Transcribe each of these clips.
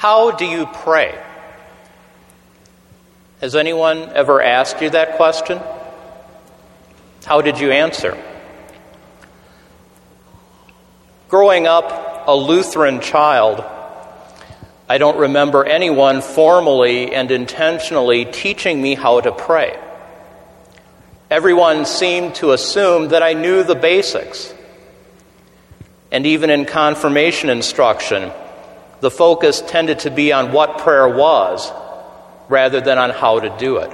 How do you pray? Has anyone ever asked you that question? How did you answer? Growing up a Lutheran child, I don't remember anyone formally and intentionally teaching me how to pray. Everyone seemed to assume that I knew the basics. And even in confirmation instruction, the focus tended to be on what prayer was rather than on how to do it.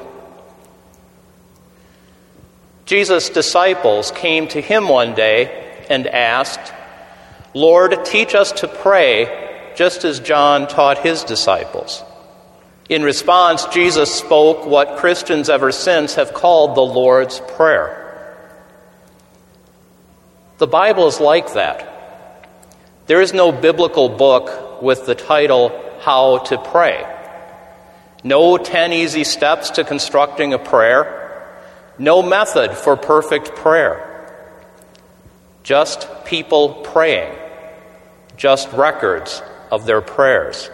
Jesus' disciples came to him one day and asked, Lord, teach us to pray just as John taught his disciples. In response, Jesus spoke what Christians ever since have called the Lord's Prayer. The Bible is like that. There is no biblical book with the title How to Pray. No 10 easy steps to constructing a prayer. No method for perfect prayer. Just people praying. Just records of their prayers.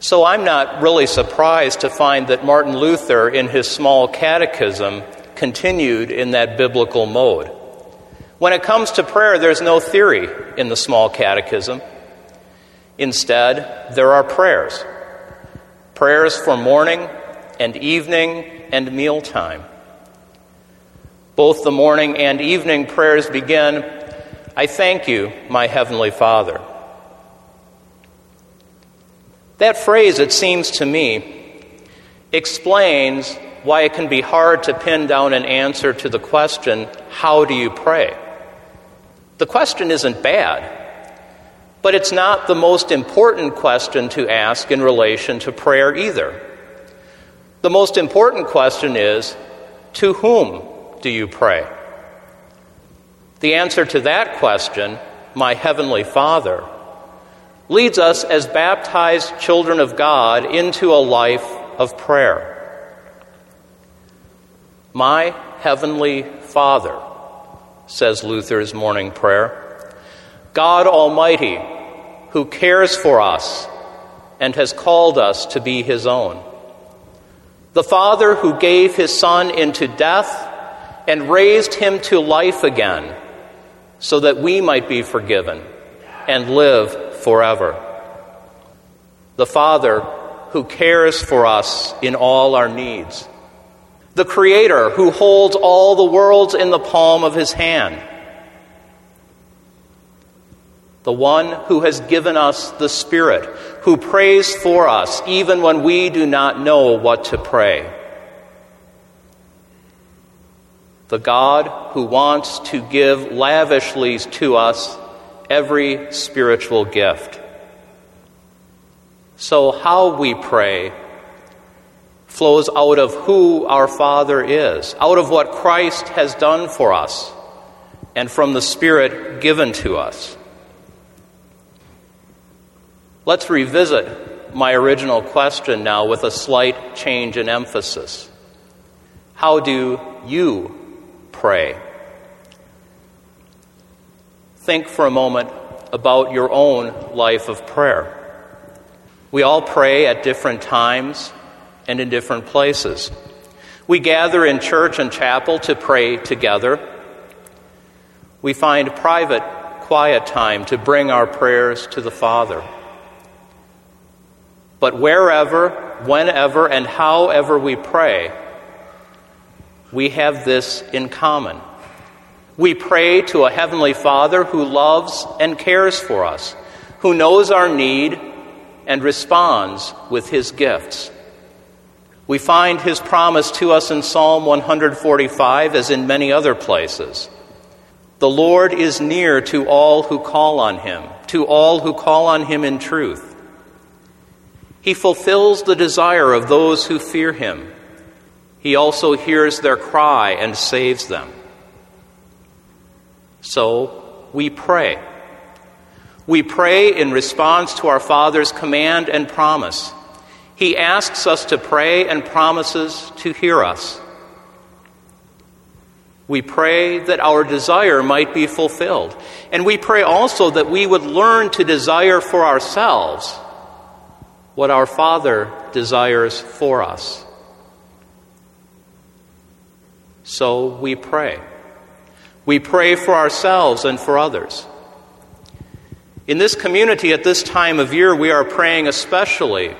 So I'm not really surprised to find that Martin Luther, in his small catechism, continued in that biblical mode. When it comes to prayer, there's no theory in the small catechism. Instead, there are prayers prayers for morning and evening and mealtime. Both the morning and evening prayers begin I thank you, my Heavenly Father. That phrase, it seems to me, explains why it can be hard to pin down an answer to the question, How do you pray? The question isn't bad, but it's not the most important question to ask in relation to prayer either. The most important question is, To whom do you pray? The answer to that question, My Heavenly Father, leads us as baptized children of God into a life of prayer. My Heavenly Father, says Luther's morning prayer, God Almighty, who cares for us and has called us to be His own. The Father who gave His Son into death and raised Him to life again so that we might be forgiven and live forever. The Father who cares for us in all our needs. The Creator who holds all the worlds in the palm of his hand. The one who has given us the Spirit, who prays for us even when we do not know what to pray. The God who wants to give lavishly to us every spiritual gift. So, how we pray flows out of who our Father is, out of what Christ has done for us, and from the Spirit given to us. Let's revisit my original question now with a slight change in emphasis. How do you pray? think for a moment about your own life of prayer. We all pray at different times and in different places. We gather in church and chapel to pray together. We find private, quiet time to bring our prayers to the Father. But wherever, whenever, and however we pray, we have this in common. We pray to a Heavenly Father who loves and cares for us, who knows our need and responds with His gifts. We find His promise to us in Psalm 145 as in many other places. The Lord is near to all who call on Him, to all who call on Him in truth. He fulfills the desire of those who fear Him. He also hears their cry and saves them. So we pray. We pray in response to our Father's command and promise. He asks us to pray and promises to hear us. We pray that our desire might be fulfilled. And we pray also that we would learn to desire for ourselves what our Father desires for us. So we pray. We pray for ourselves and for others. In this community at this time of year, we are praying especially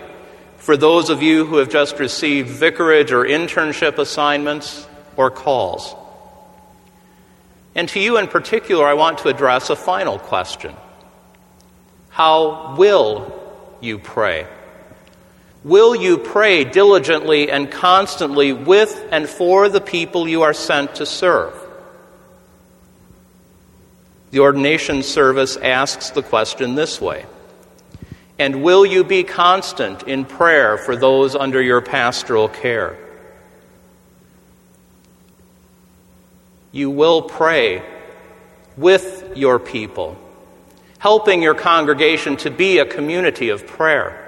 for those of you who have just received vicarage or internship assignments or calls. And to you in particular, I want to address a final question How will you pray? Will you pray diligently and constantly with and for the people you are sent to serve? The ordination service asks the question this way And will you be constant in prayer for those under your pastoral care? You will pray with your people, helping your congregation to be a community of prayer.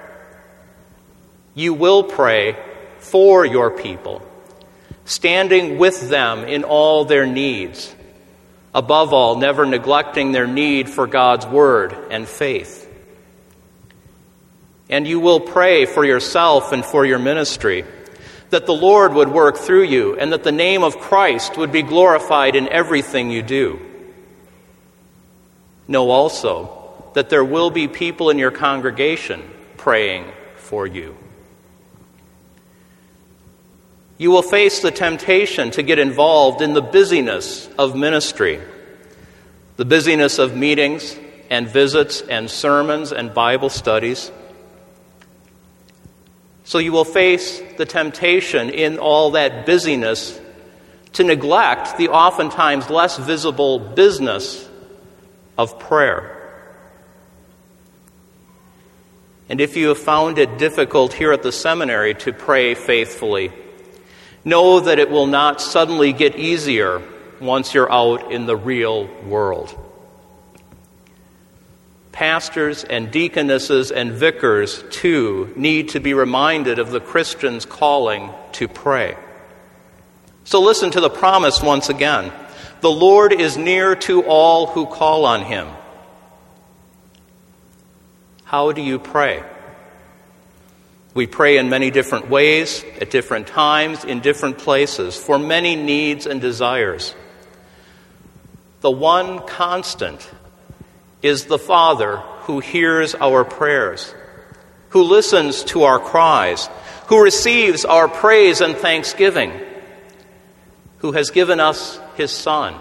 You will pray for your people, standing with them in all their needs. Above all, never neglecting their need for God's word and faith. And you will pray for yourself and for your ministry, that the Lord would work through you and that the name of Christ would be glorified in everything you do. Know also that there will be people in your congregation praying for you. You will face the temptation to get involved in the busyness of ministry, the busyness of meetings and visits and sermons and Bible studies. So you will face the temptation in all that busyness to neglect the oftentimes less visible business of prayer. And if you have found it difficult here at the seminary to pray faithfully, Know that it will not suddenly get easier once you're out in the real world. Pastors and deaconesses and vicars, too, need to be reminded of the Christian's calling to pray. So listen to the promise once again The Lord is near to all who call on him. How do you pray? We pray in many different ways, at different times, in different places, for many needs and desires. The one constant is the Father who hears our prayers, who listens to our cries, who receives our praise and thanksgiving, who has given us his Son,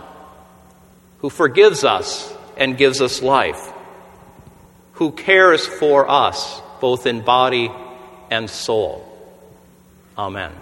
who forgives us and gives us life, who cares for us both in body and soul. Amen.